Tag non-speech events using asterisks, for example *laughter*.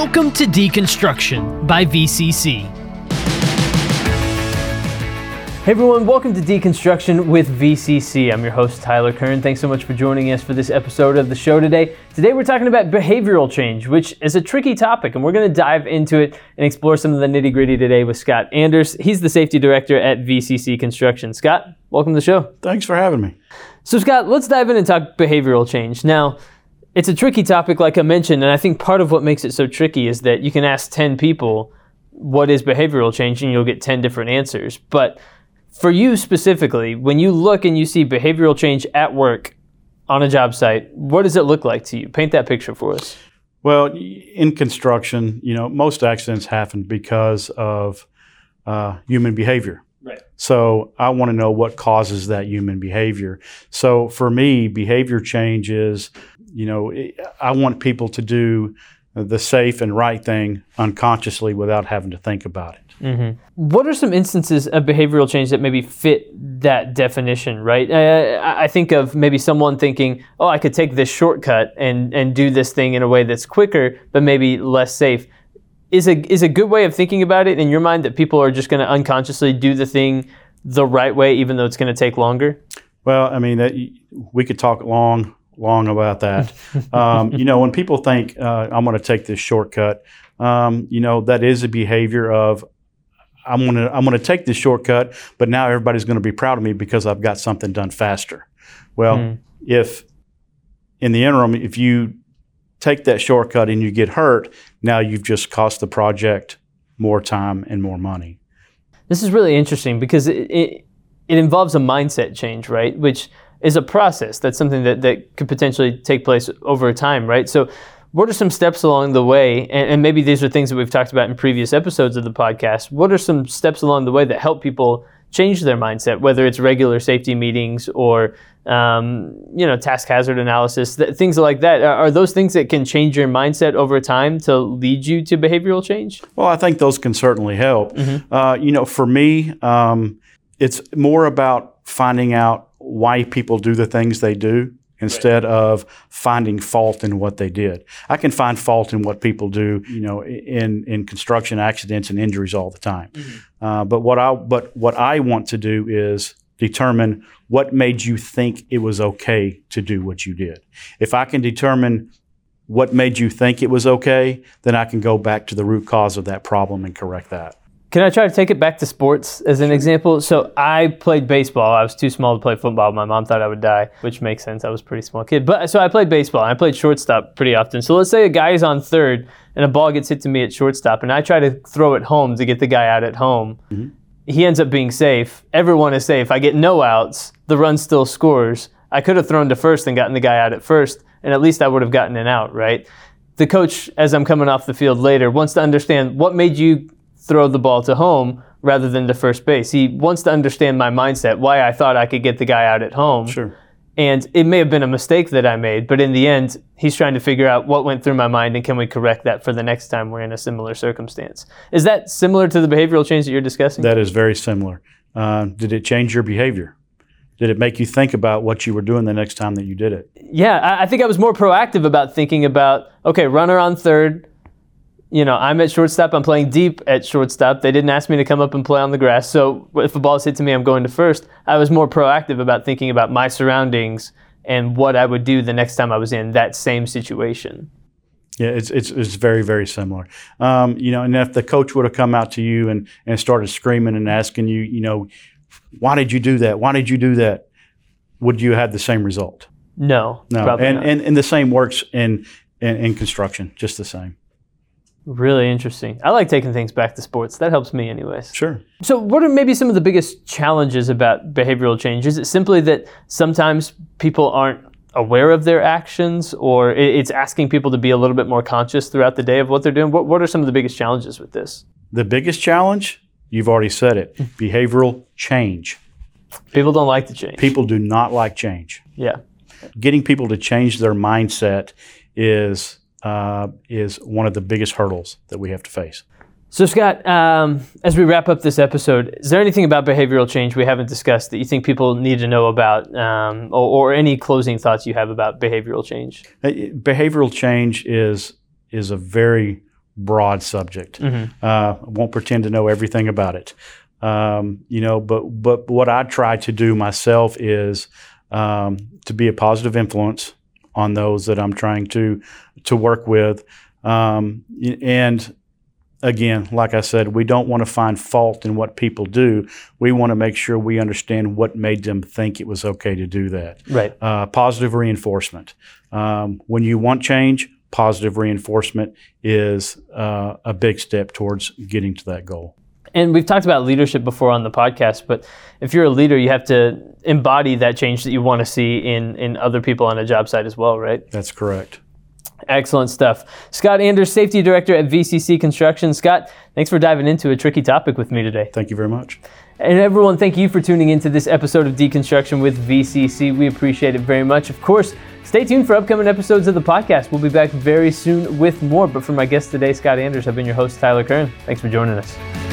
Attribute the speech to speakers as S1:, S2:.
S1: Welcome to Deconstruction by VCC. Hey everyone, welcome to Deconstruction with VCC. I'm your host, Tyler Kern. Thanks so much for joining us for this episode of the show today. Today we're talking about behavioral change, which is a tricky topic, and we're going to dive into it and explore some of the nitty gritty today with Scott Anders. He's the safety director at VCC Construction. Scott, welcome to the show.
S2: Thanks for having me.
S1: So, Scott, let's dive in and talk behavioral change. Now, it's a tricky topic, like I mentioned, and I think part of what makes it so tricky is that you can ask 10 people, what is behavioral change, and you'll get 10 different answers. But for you specifically, when you look and you see behavioral change at work on a job site, what does it look like to you? Paint that picture for us.
S2: Well, in construction, you know, most accidents happen because of uh, human behavior.
S1: Right.
S2: So I want to know what causes that human behavior. So for me, behavior change is, you know, I want people to do the safe and right thing unconsciously without having to think about it.
S1: Mm-hmm. What are some instances of behavioral change that maybe fit that definition, right? Uh, I think of maybe someone thinking, oh, I could take this shortcut and, and do this thing in a way that's quicker, but maybe less safe. Is a, is a good way of thinking about it in your mind that people are just going to unconsciously do the thing the right way, even though it's going to take longer?
S2: Well, I mean, that, we could talk long, long about that. *laughs* um, you know, when people think, uh, I'm going to take this shortcut, um, you know, that is a behavior of I'm gonna I'm gonna take this shortcut, but now everybody's gonna be proud of me because I've got something done faster. Well, mm. if in the interim, if you take that shortcut and you get hurt, now you've just cost the project more time and more money.
S1: This is really interesting because it, it, it involves a mindset change, right? Which is a process. That's something that, that could potentially take place over time, right? So what are some steps along the way and, and, maybe these are things that we've talked about in previous episodes of the podcast what are some steps along the way that help people change their mindset whether it's regular safety meetings or um, you know task hazard analysis th- things like that are, are, those things that can change your mindset over time to lead you to behavioral change
S2: well i think those can certainly help mm-hmm. uh, you know for me um, it's more about finding out why people do the things they do instead right. of finding fault in what they did. I can find fault in what people do, you know, in in construction accidents and injuries all the time. Mm-hmm. Uh, but what I but what I want to do is determine what made you think it was okay to do what you did. If I can determine what made you think it was okay, then I can go back to the root cause of that problem and correct that.
S1: Can I try to take it back to sports as an example? So I played baseball. I was too small to play football. My mom thought I would die, which makes sense. I was a pretty small kid. But so I played baseball. I played shortstop pretty often. So let's say a guy is on third and a ball gets hit to me at shortstop, and I try to throw it home to get the guy out at home. Mm-hmm. He ends up being safe. Everyone is safe. I get no outs. The run still scores. I could have thrown to first and gotten the guy out at first, and at least I would have gotten an out, right? The coach, as I'm coming off the field later, wants to understand what made you throw the ball to home rather than to first base. He wants to understand my mindset, why I thought I could get the guy out at home.
S2: Sure.
S1: And it may have been a mistake that I made, but in the end, he's trying to figure out what went through my mind and can we correct that for the next time we're in a similar circumstance. Is that similar to the behavioral change that you're discussing?
S2: That is very similar. Uh, did it change your behavior? Did it make you think about what you were doing the next time that you did it?
S1: Yeah, I think I was more proactive about thinking about okay, runner on third, you know, I'm at shortstop. I'm playing deep at shortstop. They didn't ask me to come up and play on the grass. So if the ball's hit to me, I'm going to first. I was more proactive about thinking about my surroundings and what I would do the next time I was in that same situation.
S2: Yeah, it's it's, it's very very similar. Um, you know, and if the coach would have come out to you and and started screaming and asking you, you know, why did you do that? Why did you do that? Would you have the same result?
S1: No,
S2: no, and, and and the same works in, in in construction, just the same.
S1: Really interesting. I like taking things back to sports. That helps me, anyways.
S2: Sure.
S1: So, what are maybe some of the biggest challenges about behavioral change? Is it simply that sometimes people aren't aware of their actions, or it's asking people to be a little bit more conscious throughout the day of what they're doing? What, what are some of the biggest challenges with this?
S2: The biggest challenge, you've already said it hmm. behavioral change.
S1: People don't like to change.
S2: People do not like change.
S1: Yeah.
S2: Getting people to change their mindset is uh, is one of the biggest hurdles that we have to face.
S1: So, Scott, um, as we wrap up this episode, is there anything about behavioral change we haven't discussed that you think people need to know about, um, or, or, any closing thoughts you have about behavioral change?
S2: Behavioral change is is a very broad subject. Uh, I won't pretend to know everything about it. Um, you know, but but what I try to do myself is um, to be a positive influence on those that I'm trying to to work with, um, and again, like I said, we don't want to find fault in what people do. We want to make sure we understand what made them think it was okay to do that.
S1: Right.
S2: Uh, positive reinforcement. Um, when you want change, positive reinforcement is uh, a big step towards getting to that goal.
S1: And we've talked about leadership before on the podcast, but if you're a leader, you have to embody that change that you want to see in, in other people on a job site as well, right?
S2: That's correct.
S1: Excellent stuff. Scott Anders, Safety Director at VCC Construction. Scott, thanks for diving into a tricky topic with me today.
S2: Thank you very much.
S1: And everyone, thank you for tuning into this episode of Deconstruction with VCC. We appreciate it very much. Of course, stay tuned for upcoming episodes of the podcast. We'll be back very soon with more. But for my guest today, Scott Anders, I've been your host, Tyler Kern. Thanks for joining us.